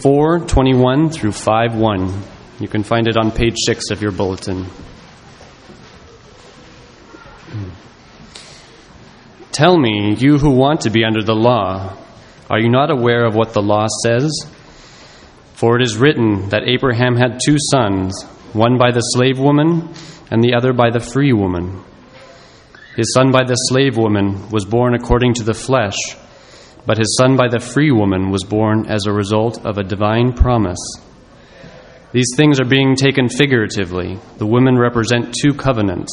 4 21 through 5 1. You can find it on page 6 of your bulletin. Tell me, you who want to be under the law, are you not aware of what the law says? For it is written that Abraham had two sons, one by the slave woman and the other by the free woman. His son by the slave woman was born according to the flesh but his son by the free woman was born as a result of a divine promise. These things are being taken figuratively. The women represent two covenants.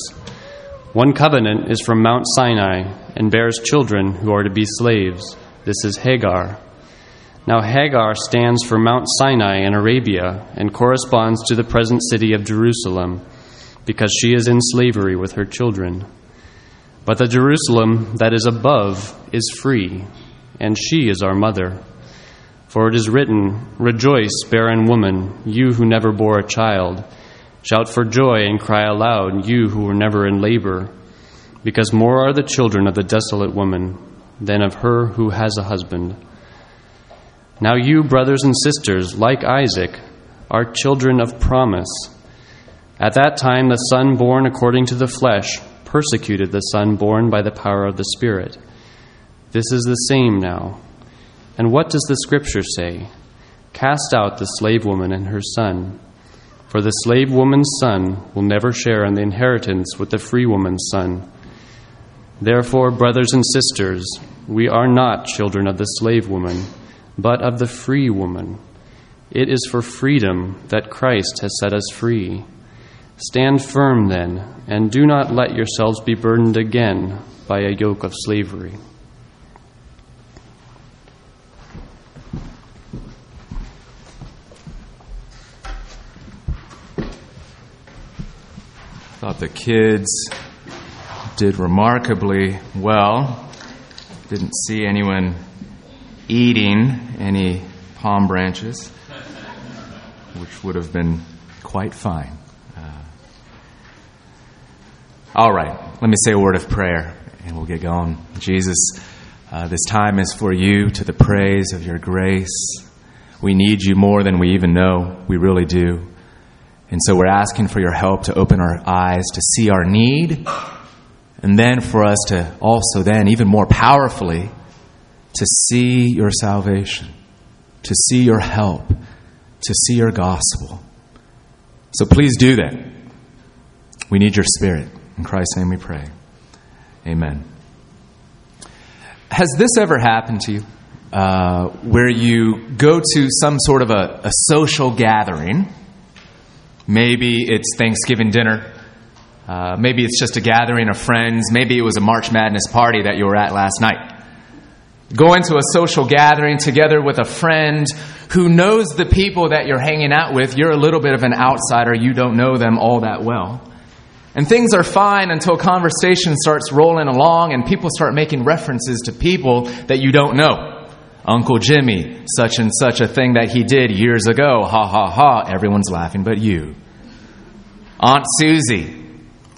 One covenant is from Mount Sinai and bears children who are to be slaves. This is Hagar. Now, Hagar stands for Mount Sinai in Arabia and corresponds to the present city of Jerusalem because she is in slavery with her children. But the Jerusalem that is above is free and she is our mother. For it is written, Rejoice, barren woman, you who never bore a child. Shout for joy and cry aloud, you who were never in labor. Because more are the children of the desolate woman than of her who has a husband. Now, you, brothers and sisters, like Isaac, are children of promise. At that time, the son born according to the flesh persecuted the son born by the power of the Spirit this is the same now. And what does the Scripture say? Cast out the slave woman and her son. For the slave woman's son will never share in the inheritance with the free woman's son. Therefore, brothers and sisters, we are not children of the slave woman, but of the free woman. It is for freedom that Christ has set us free. Stand firm then, and do not let yourselves be burdened again by a yoke of slavery. Thought the kids did remarkably well. Didn't see anyone eating any palm branches, which would have been quite fine. Uh, all right, let me say a word of prayer and we'll get going. Jesus, uh, this time is for you to the praise of your grace. We need you more than we even know. We really do. And so we're asking for your help to open our eyes to see our need, and then for us to also, then, even more powerfully, to see your salvation, to see your help, to see your gospel. So please do that. We need your spirit. In Christ's name we pray. Amen. Has this ever happened to you? Uh, where you go to some sort of a, a social gathering Maybe it's Thanksgiving dinner. Uh, maybe it's just a gathering of friends. Maybe it was a March Madness party that you were at last night. Going to a social gathering together with a friend who knows the people that you're hanging out with. You're a little bit of an outsider. You don't know them all that well. And things are fine until conversation starts rolling along and people start making references to people that you don't know. Uncle Jimmy, such and such a thing that he did years ago. Ha ha ha. Everyone's laughing but you. Aunt Susie,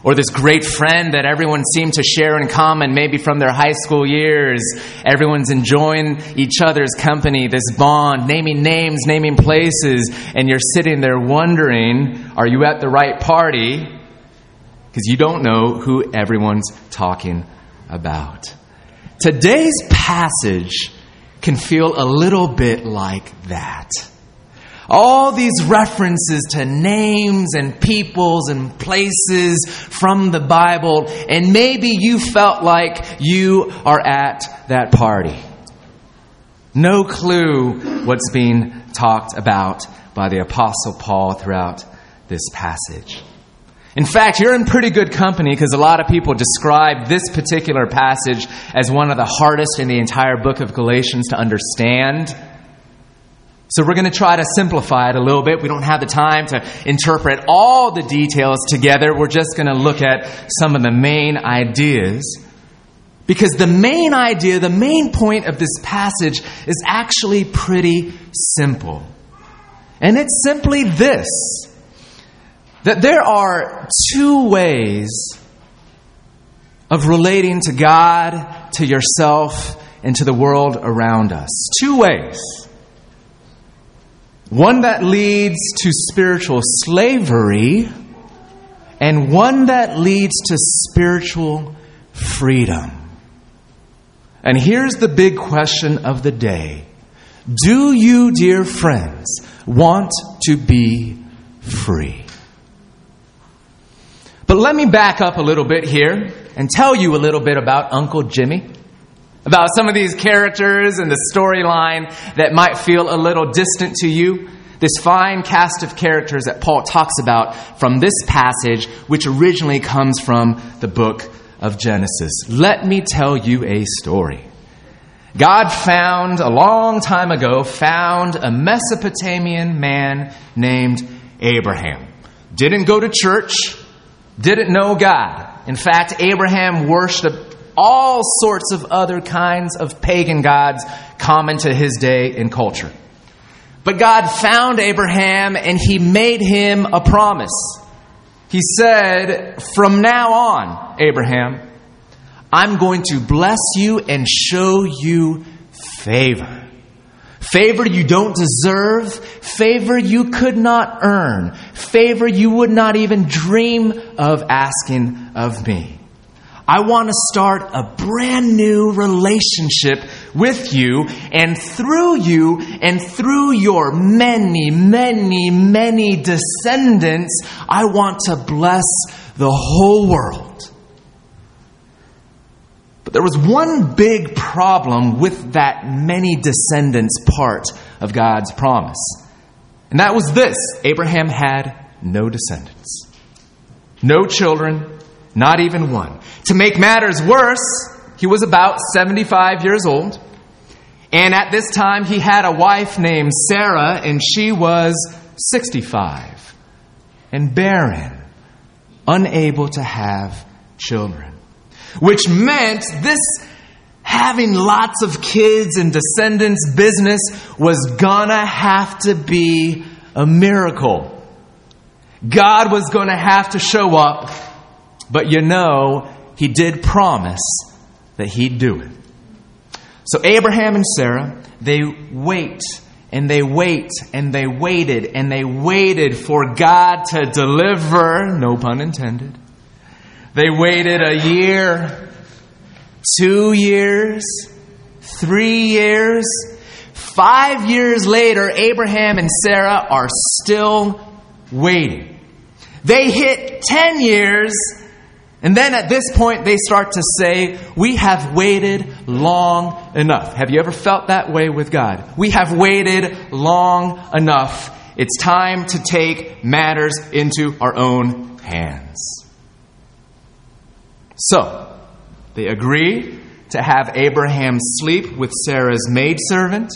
or this great friend that everyone seemed to share in common, maybe from their high school years. Everyone's enjoying each other's company, this bond, naming names, naming places, and you're sitting there wondering, are you at the right party? Because you don't know who everyone's talking about. Today's passage can feel a little bit like that. All these references to names and peoples and places from the Bible, and maybe you felt like you are at that party. No clue what's being talked about by the Apostle Paul throughout this passage. In fact, you're in pretty good company because a lot of people describe this particular passage as one of the hardest in the entire book of Galatians to understand. So we're going to try to simplify it a little bit. We don't have the time to interpret all the details together. We're just going to look at some of the main ideas. Because the main idea, the main point of this passage is actually pretty simple. And it's simply this that there are two ways of relating to God, to yourself, and to the world around us. Two ways. one that leads to spiritual slavery, and one that leads to spiritual freedom. And here's the big question of the day Do you, dear friends, want to be free? But let me back up a little bit here and tell you a little bit about Uncle Jimmy. About some of these characters and the storyline that might feel a little distant to you. This fine cast of characters that Paul talks about from this passage, which originally comes from the book of Genesis. Let me tell you a story. God found, a long time ago, found a Mesopotamian man named Abraham. Didn't go to church, didn't know God. In fact, Abraham worshiped all sorts of other kinds of pagan gods common to his day and culture. But God found Abraham and he made him a promise. He said, From now on, Abraham, I'm going to bless you and show you favor. Favor you don't deserve, favor you could not earn, favor you would not even dream of asking of me. I want to start a brand new relationship with you, and through you, and through your many, many, many descendants, I want to bless the whole world. There was one big problem with that many descendants part of God's promise. And that was this Abraham had no descendants, no children, not even one. To make matters worse, he was about 75 years old. And at this time, he had a wife named Sarah, and she was 65 and barren, unable to have children which meant this having lots of kids and descendants business was gonna have to be a miracle. God was gonna have to show up, but you know, He did promise that He'd do it. So Abraham and Sarah, they wait and they wait and they waited and they waited for God to deliver, no pun intended, they waited a year, two years, three years. Five years later, Abraham and Sarah are still waiting. They hit 10 years, and then at this point, they start to say, We have waited long enough. Have you ever felt that way with God? We have waited long enough. It's time to take matters into our own hands. So, they agree to have Abraham sleep with Sarah's maidservant,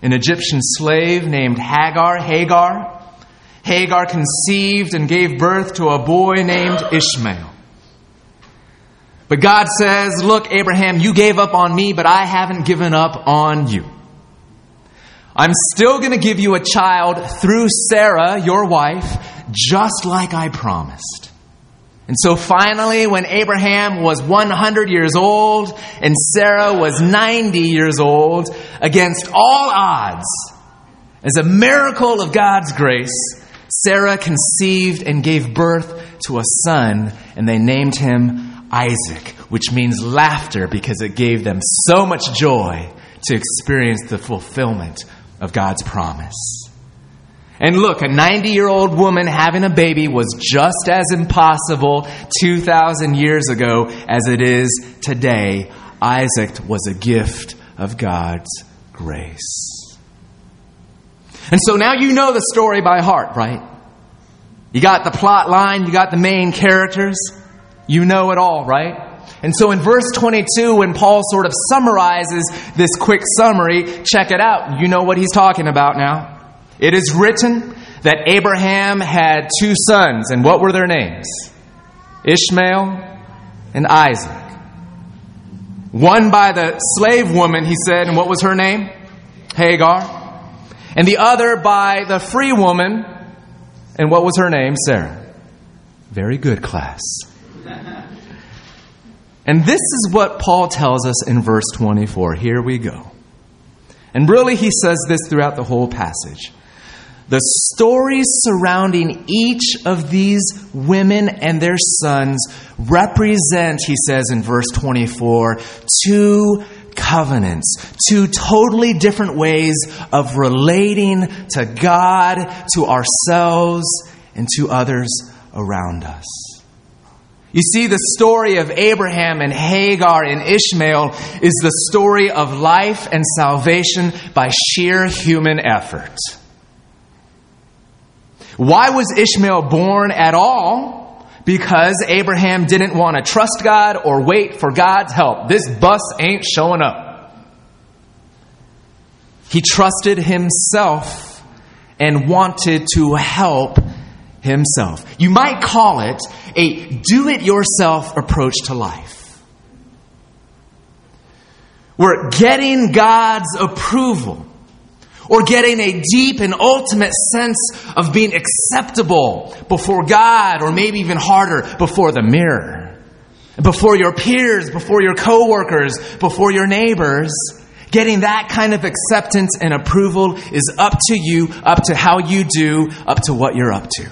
an Egyptian slave named Hagar. Hagar. Hagar conceived and gave birth to a boy named Ishmael. But God says, Look, Abraham, you gave up on me, but I haven't given up on you. I'm still going to give you a child through Sarah, your wife, just like I promised. And so finally, when Abraham was 100 years old and Sarah was 90 years old, against all odds, as a miracle of God's grace, Sarah conceived and gave birth to a son, and they named him Isaac, which means laughter because it gave them so much joy to experience the fulfillment of God's promise. And look, a 90 year old woman having a baby was just as impossible 2,000 years ago as it is today. Isaac was a gift of God's grace. And so now you know the story by heart, right? You got the plot line, you got the main characters, you know it all, right? And so in verse 22, when Paul sort of summarizes this quick summary, check it out. You know what he's talking about now. It is written that Abraham had two sons, and what were their names? Ishmael and Isaac. One by the slave woman, he said, and what was her name? Hagar. And the other by the free woman, and what was her name? Sarah. Very good, class. And this is what Paul tells us in verse 24. Here we go. And really, he says this throughout the whole passage. The stories surrounding each of these women and their sons represent, he says in verse 24, two covenants, two totally different ways of relating to God, to ourselves, and to others around us. You see, the story of Abraham and Hagar and Ishmael is the story of life and salvation by sheer human effort. Why was Ishmael born at all? Because Abraham didn't want to trust God or wait for God's help. This bus ain't showing up. He trusted himself and wanted to help himself. You might call it a do it yourself approach to life. We're getting God's approval or getting a deep and ultimate sense of being acceptable before God, or maybe even harder, before the mirror, before your peers, before your coworkers, before your neighbors. Getting that kind of acceptance and approval is up to you, up to how you do, up to what you're up to.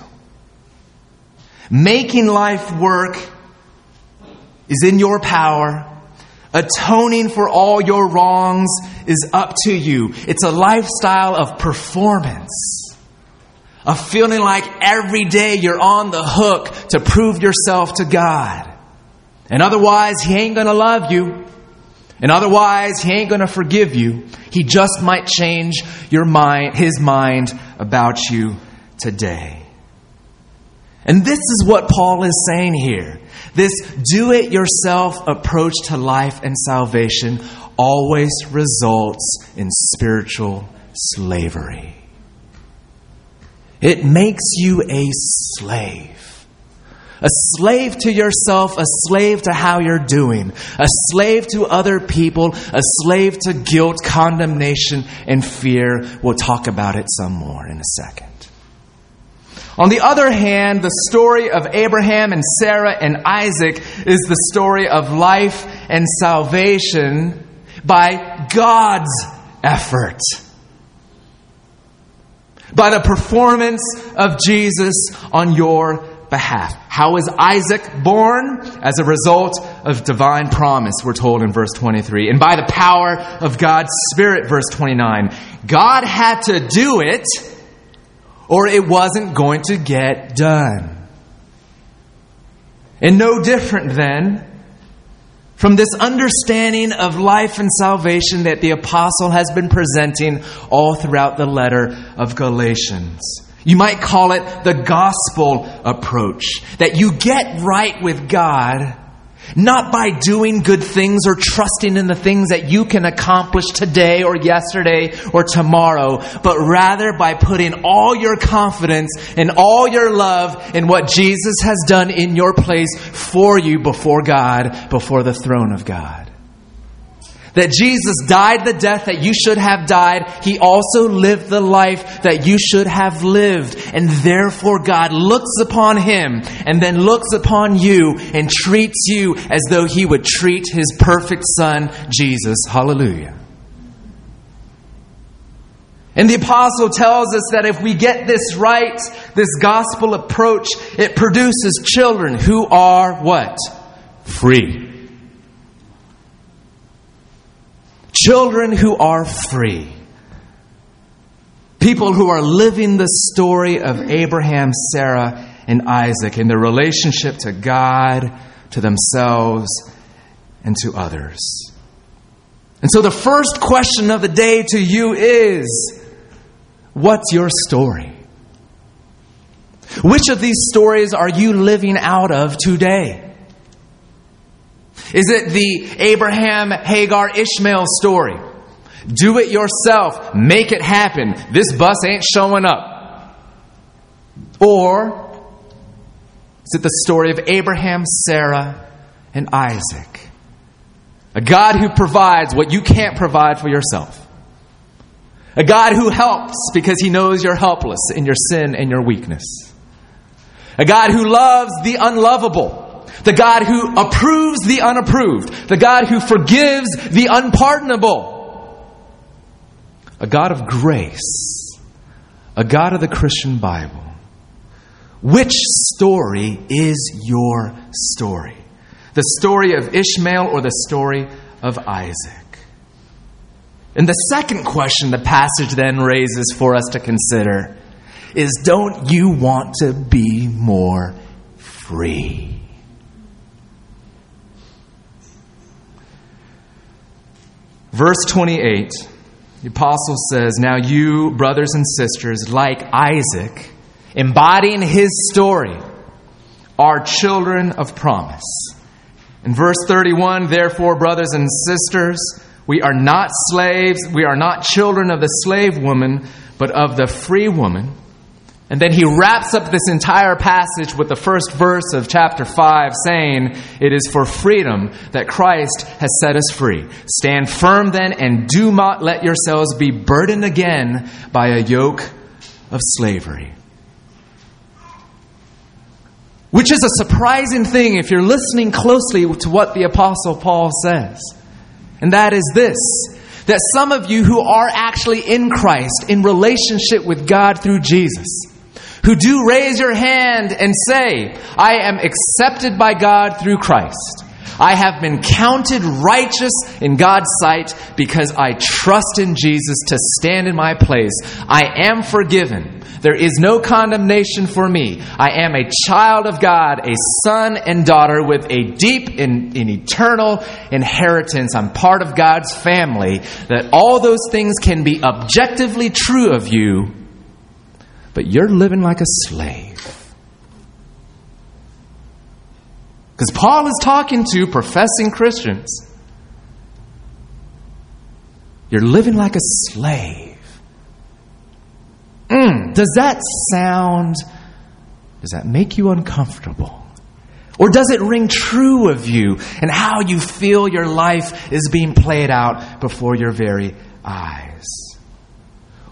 Making life work is in your power. Atoning for all your wrongs is up to you. It's a lifestyle of performance. Of feeling like every day you're on the hook to prove yourself to God. And otherwise, He ain't gonna love you. And otherwise, He ain't gonna forgive you. He just might change your mind, His mind about you today. And this is what Paul is saying here. This do it yourself approach to life and salvation always results in spiritual slavery. It makes you a slave. A slave to yourself, a slave to how you're doing, a slave to other people, a slave to guilt, condemnation, and fear. We'll talk about it some more in a second. On the other hand, the story of Abraham and Sarah and Isaac is the story of life and salvation by God's effort. By the performance of Jesus on your behalf. How is Isaac born? As a result of divine promise, we're told in verse 23. And by the power of God's Spirit, verse 29. God had to do it or it wasn't going to get done. And no different then from this understanding of life and salvation that the apostle has been presenting all throughout the letter of Galatians. You might call it the gospel approach that you get right with God not by doing good things or trusting in the things that you can accomplish today or yesterday or tomorrow, but rather by putting all your confidence and all your love in what Jesus has done in your place for you before God, before the throne of God. That Jesus died the death that you should have died. He also lived the life that you should have lived. And therefore God looks upon him and then looks upon you and treats you as though he would treat his perfect son, Jesus. Hallelujah. And the apostle tells us that if we get this right, this gospel approach, it produces children who are what? Free. Children who are free. People who are living the story of Abraham, Sarah, and Isaac in their relationship to God, to themselves, and to others. And so the first question of the day to you is What's your story? Which of these stories are you living out of today? Is it the Abraham, Hagar, Ishmael story? Do it yourself. Make it happen. This bus ain't showing up. Or is it the story of Abraham, Sarah, and Isaac? A God who provides what you can't provide for yourself. A God who helps because he knows you're helpless in your sin and your weakness. A God who loves the unlovable the God who approves the unapproved, the God who forgives the unpardonable, a God of grace, a God of the Christian Bible, which story is your story? The story of Ishmael or the story of Isaac? And the second question the passage then raises for us to consider is don't you want to be more free? Verse 28, the apostle says, Now you, brothers and sisters, like Isaac, embodying his story, are children of promise. In verse 31, therefore, brothers and sisters, we are not slaves, we are not children of the slave woman, but of the free woman. And then he wraps up this entire passage with the first verse of chapter 5 saying, It is for freedom that Christ has set us free. Stand firm then and do not let yourselves be burdened again by a yoke of slavery. Which is a surprising thing if you're listening closely to what the Apostle Paul says. And that is this that some of you who are actually in Christ, in relationship with God through Jesus, who do raise your hand and say, I am accepted by God through Christ. I have been counted righteous in God's sight because I trust in Jesus to stand in my place. I am forgiven. There is no condemnation for me. I am a child of God, a son and daughter with a deep and, and eternal inheritance. I'm part of God's family. That all those things can be objectively true of you, but you're living like a slave. Because Paul is talking to professing Christians. You're living like a slave. Mm, does that sound, does that make you uncomfortable? Or does it ring true of you and how you feel your life is being played out before your very eyes?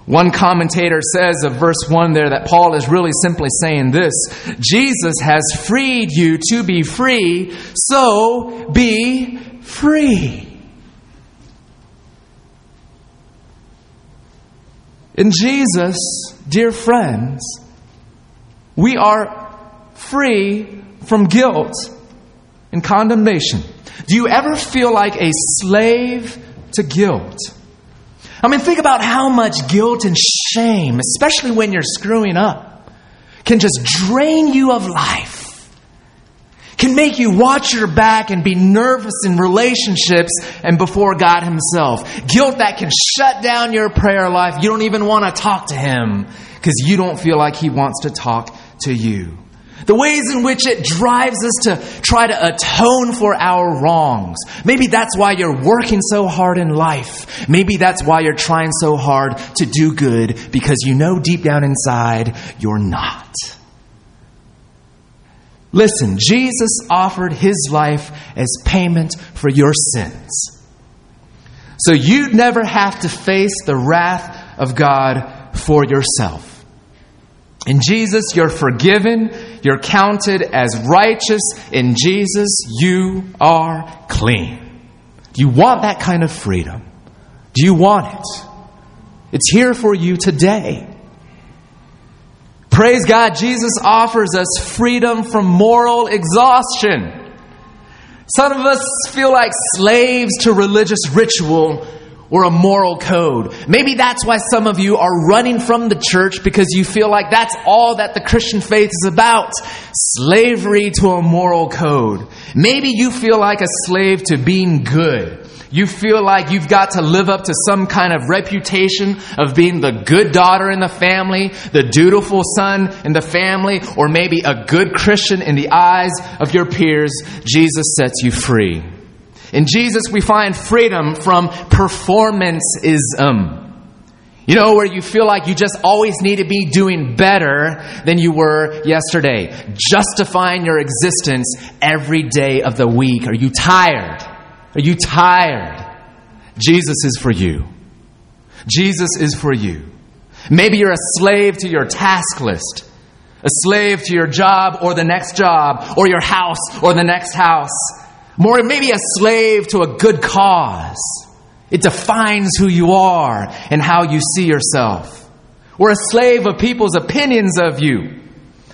One commentator says of verse 1 there that Paul is really simply saying this Jesus has freed you to be free, so be free. In Jesus, dear friends, we are free from guilt and condemnation. Do you ever feel like a slave to guilt? I mean, think about how much guilt and shame, especially when you're screwing up, can just drain you of life. Can make you watch your back and be nervous in relationships and before God Himself. Guilt that can shut down your prayer life. You don't even want to talk to Him because you don't feel like He wants to talk to you. The ways in which it drives us to try to atone for our wrongs. Maybe that's why you're working so hard in life. Maybe that's why you're trying so hard to do good because you know deep down inside you're not. Listen, Jesus offered his life as payment for your sins. So you'd never have to face the wrath of God for yourself. In Jesus, you're forgiven. You're counted as righteous. In Jesus, you are clean. Do you want that kind of freedom? Do you want it? It's here for you today. Praise God, Jesus offers us freedom from moral exhaustion. Some of us feel like slaves to religious ritual or a moral code. Maybe that's why some of you are running from the church because you feel like that's all that the Christian faith is about slavery to a moral code. Maybe you feel like a slave to being good. You feel like you've got to live up to some kind of reputation of being the good daughter in the family, the dutiful son in the family, or maybe a good Christian in the eyes of your peers. Jesus sets you free. In Jesus, we find freedom from performanceism. You know, where you feel like you just always need to be doing better than you were yesterday, justifying your existence every day of the week. Are you tired? Are you tired? Jesus is for you. Jesus is for you. Maybe you're a slave to your task list, a slave to your job or the next job, or your house or the next house. More, maybe a slave to a good cause. It defines who you are and how you see yourself. or a slave of people's opinions of you.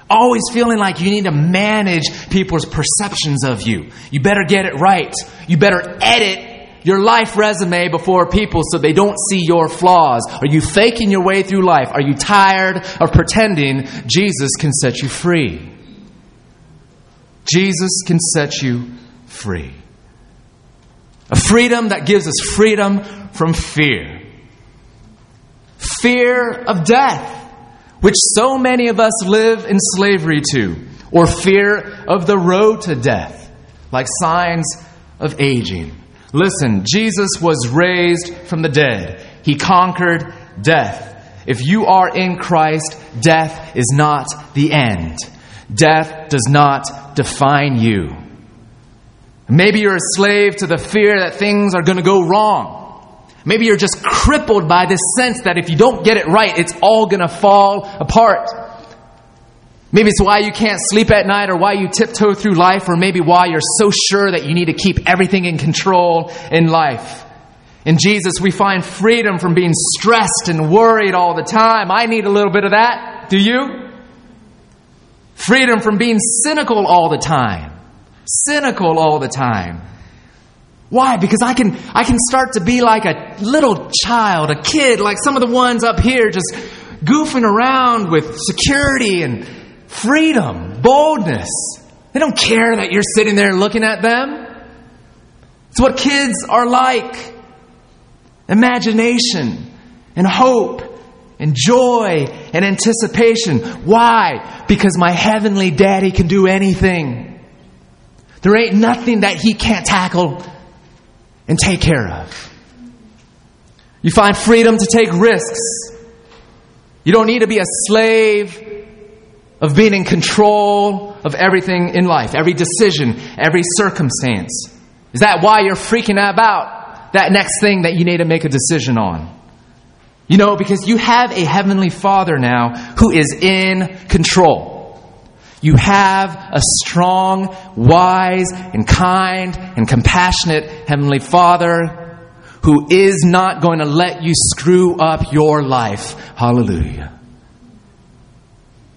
Always feeling like you need to manage people's perceptions of you. You better get it right. You better edit your life resume before people so they don't see your flaws? Are you faking your way through life? Are you tired of pretending Jesus can set you free? Jesus can set you free. A freedom that gives us freedom from fear. Fear of death, which so many of us live in slavery to, or fear of the road to death, like signs of aging. Listen, Jesus was raised from the dead. He conquered death. If you are in Christ, death is not the end. Death does not define you. Maybe you're a slave to the fear that things are going to go wrong. Maybe you're just crippled by this sense that if you don't get it right, it's all going to fall apart. Maybe it's why you can't sleep at night or why you tiptoe through life or maybe why you're so sure that you need to keep everything in control in life. In Jesus, we find freedom from being stressed and worried all the time. I need a little bit of that. Do you? Freedom from being cynical all the time. Cynical all the time. Why? Because I can, I can start to be like a little child, a kid, like some of the ones up here, just goofing around with security and freedom, boldness. They don't care that you're sitting there looking at them. It's what kids are like imagination and hope and joy and anticipation. Why? Because my heavenly daddy can do anything. There ain't nothing that he can't tackle and take care of. You find freedom to take risks. You don't need to be a slave of being in control of everything in life, every decision, every circumstance. Is that why you're freaking out about that next thing that you need to make a decision on? You know, because you have a heavenly Father now who is in control. You have a strong, wise, and kind, and compassionate Heavenly Father who is not going to let you screw up your life. Hallelujah.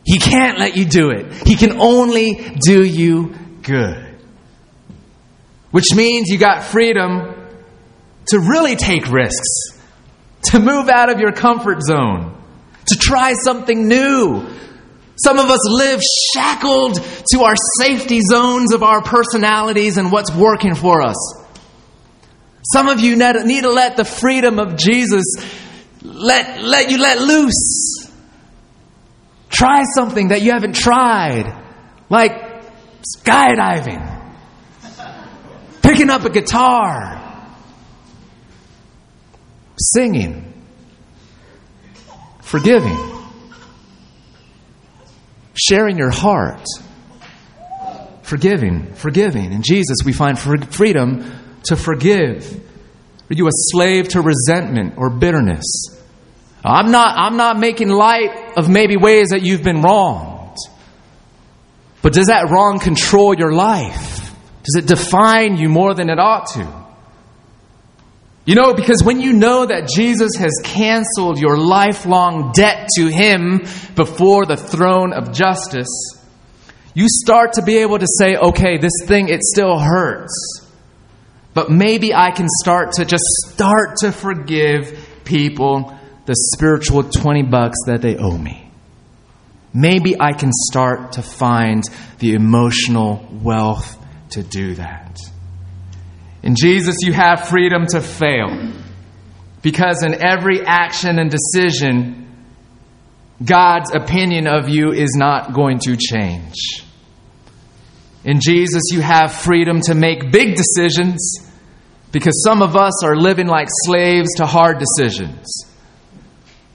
He can't let you do it. He can only do you good. Which means you got freedom to really take risks, to move out of your comfort zone, to try something new. Some of us live shackled to our safety zones of our personalities and what's working for us. Some of you need to let the freedom of Jesus let, let you let loose. Try something that you haven't tried, like skydiving, picking up a guitar, singing, forgiving, sharing your heart, forgiving, forgiving. In Jesus, we find freedom to forgive. Are you a slave to resentment or bitterness? I'm not, I'm not making light of maybe ways that you've been wronged. But does that wrong control your life? Does it define you more than it ought to? You know, because when you know that Jesus has canceled your lifelong debt to Him before the throne of justice, you start to be able to say, okay, this thing, it still hurts. But maybe I can start to just start to forgive people the spiritual 20 bucks that they owe me. Maybe I can start to find the emotional wealth to do that. In Jesus, you have freedom to fail. Because in every action and decision, God's opinion of you is not going to change. In Jesus, you have freedom to make big decisions because some of us are living like slaves to hard decisions.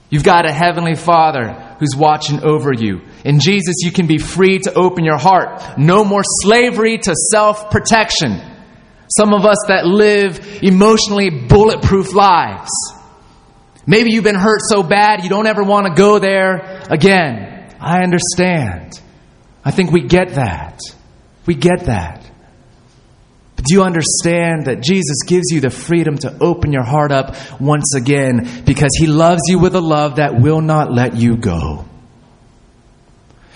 You've got a heavenly Father who's watching over you. In Jesus, you can be free to open your heart. No more slavery to self protection. Some of us that live emotionally bulletproof lives. Maybe you've been hurt so bad you don't ever want to go there again. I understand. I think we get that. We get that. But do you understand that Jesus gives you the freedom to open your heart up once again because He loves you with a love that will not let you go?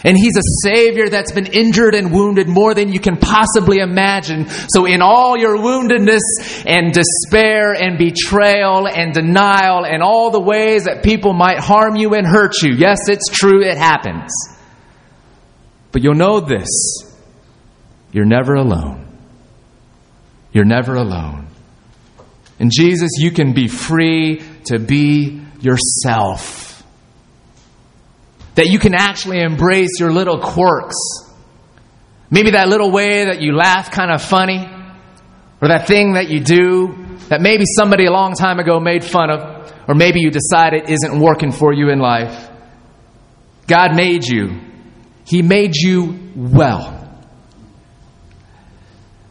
And He's a Savior that's been injured and wounded more than you can possibly imagine. So, in all your woundedness and despair and betrayal and denial and all the ways that people might harm you and hurt you, yes, it's true, it happens. But you'll know this you're never alone. You're never alone. In Jesus, you can be free to be yourself. That you can actually embrace your little quirks. Maybe that little way that you laugh kind of funny, or that thing that you do that maybe somebody a long time ago made fun of, or maybe you decide it isn't working for you in life. God made you, He made you well.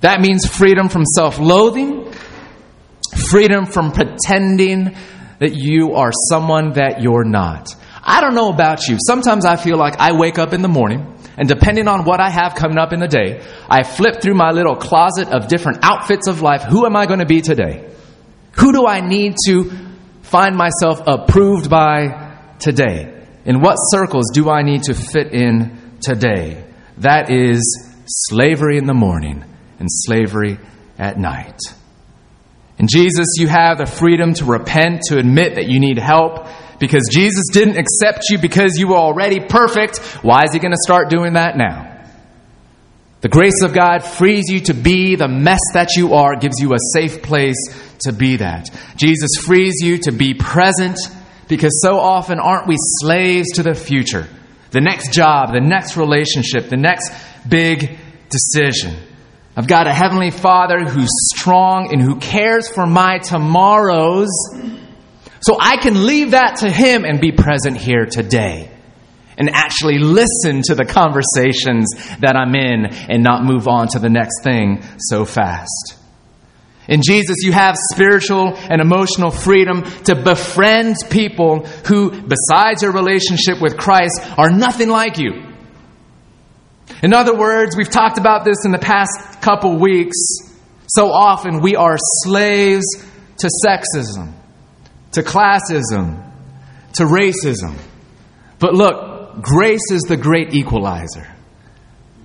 That means freedom from self loathing, freedom from pretending that you are someone that you're not. I don't know about you. Sometimes I feel like I wake up in the morning, and depending on what I have coming up in the day, I flip through my little closet of different outfits of life. Who am I going to be today? Who do I need to find myself approved by today? In what circles do I need to fit in today? That is slavery in the morning and slavery at night. In Jesus, you have the freedom to repent, to admit that you need help, because Jesus didn't accept you because you were already perfect. Why is He going to start doing that now? The grace of God frees you to be the mess that you are, gives you a safe place to be that. Jesus frees you to be present because so often aren't we slaves to the future? The next job, the next relationship, the next big decision. I've got a Heavenly Father who's strong and who cares for my tomorrows. So I can leave that to Him and be present here today. And actually listen to the conversations that I'm in and not move on to the next thing so fast. In Jesus, you have spiritual and emotional freedom to befriend people who, besides your relationship with Christ, are nothing like you. In other words, we've talked about this in the past couple weeks. So often we are slaves to sexism, to classism, to racism. But look, grace is the great equalizer.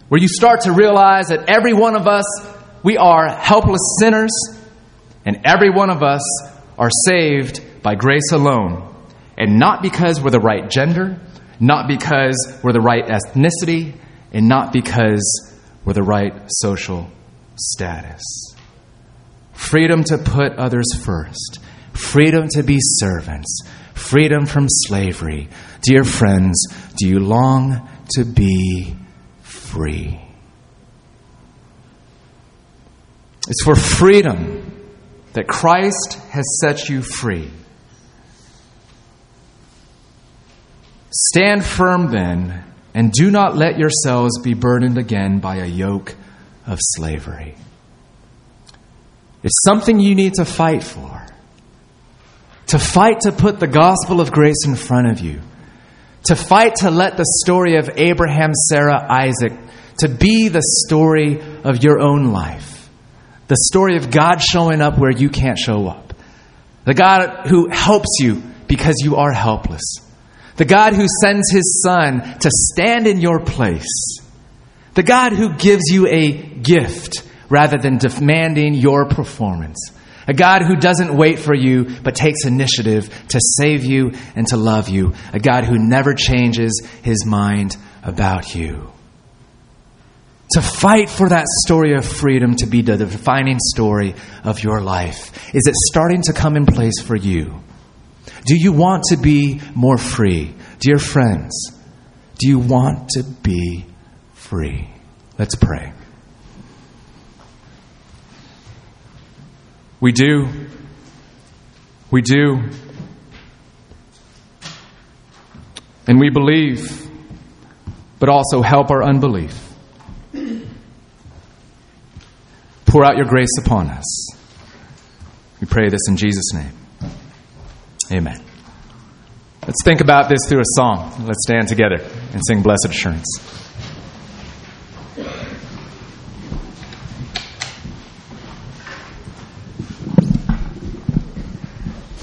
Where you start to realize that every one of us, we are helpless sinners, and every one of us are saved by grace alone. And not because we're the right gender, not because we're the right ethnicity, and not because we're the right social status. Freedom to put others first, freedom to be servants, freedom from slavery. Dear friends, do you long to be free? It's for freedom that Christ has set you free. Stand firm then and do not let yourselves be burdened again by a yoke of slavery. It's something you need to fight for. To fight to put the gospel of grace in front of you. To fight to let the story of Abraham, Sarah, Isaac, to be the story of your own life. The story of God showing up where you can't show up. The God who helps you because you are helpless the God who sends his son to stand in your place. The God who gives you a gift rather than demanding your performance. A God who doesn't wait for you, but takes initiative to save you and to love you. A God who never changes his mind about you. To fight for that story of freedom to be the defining story of your life. Is it starting to come in place for you? Do you want to be more free? Dear friends, do you want to be free? Let's pray. We do. We do. And we believe, but also help our unbelief. Pour out your grace upon us. We pray this in Jesus' name. Amen. Let's think about this through a song. Let's stand together and sing Blessed Assurance.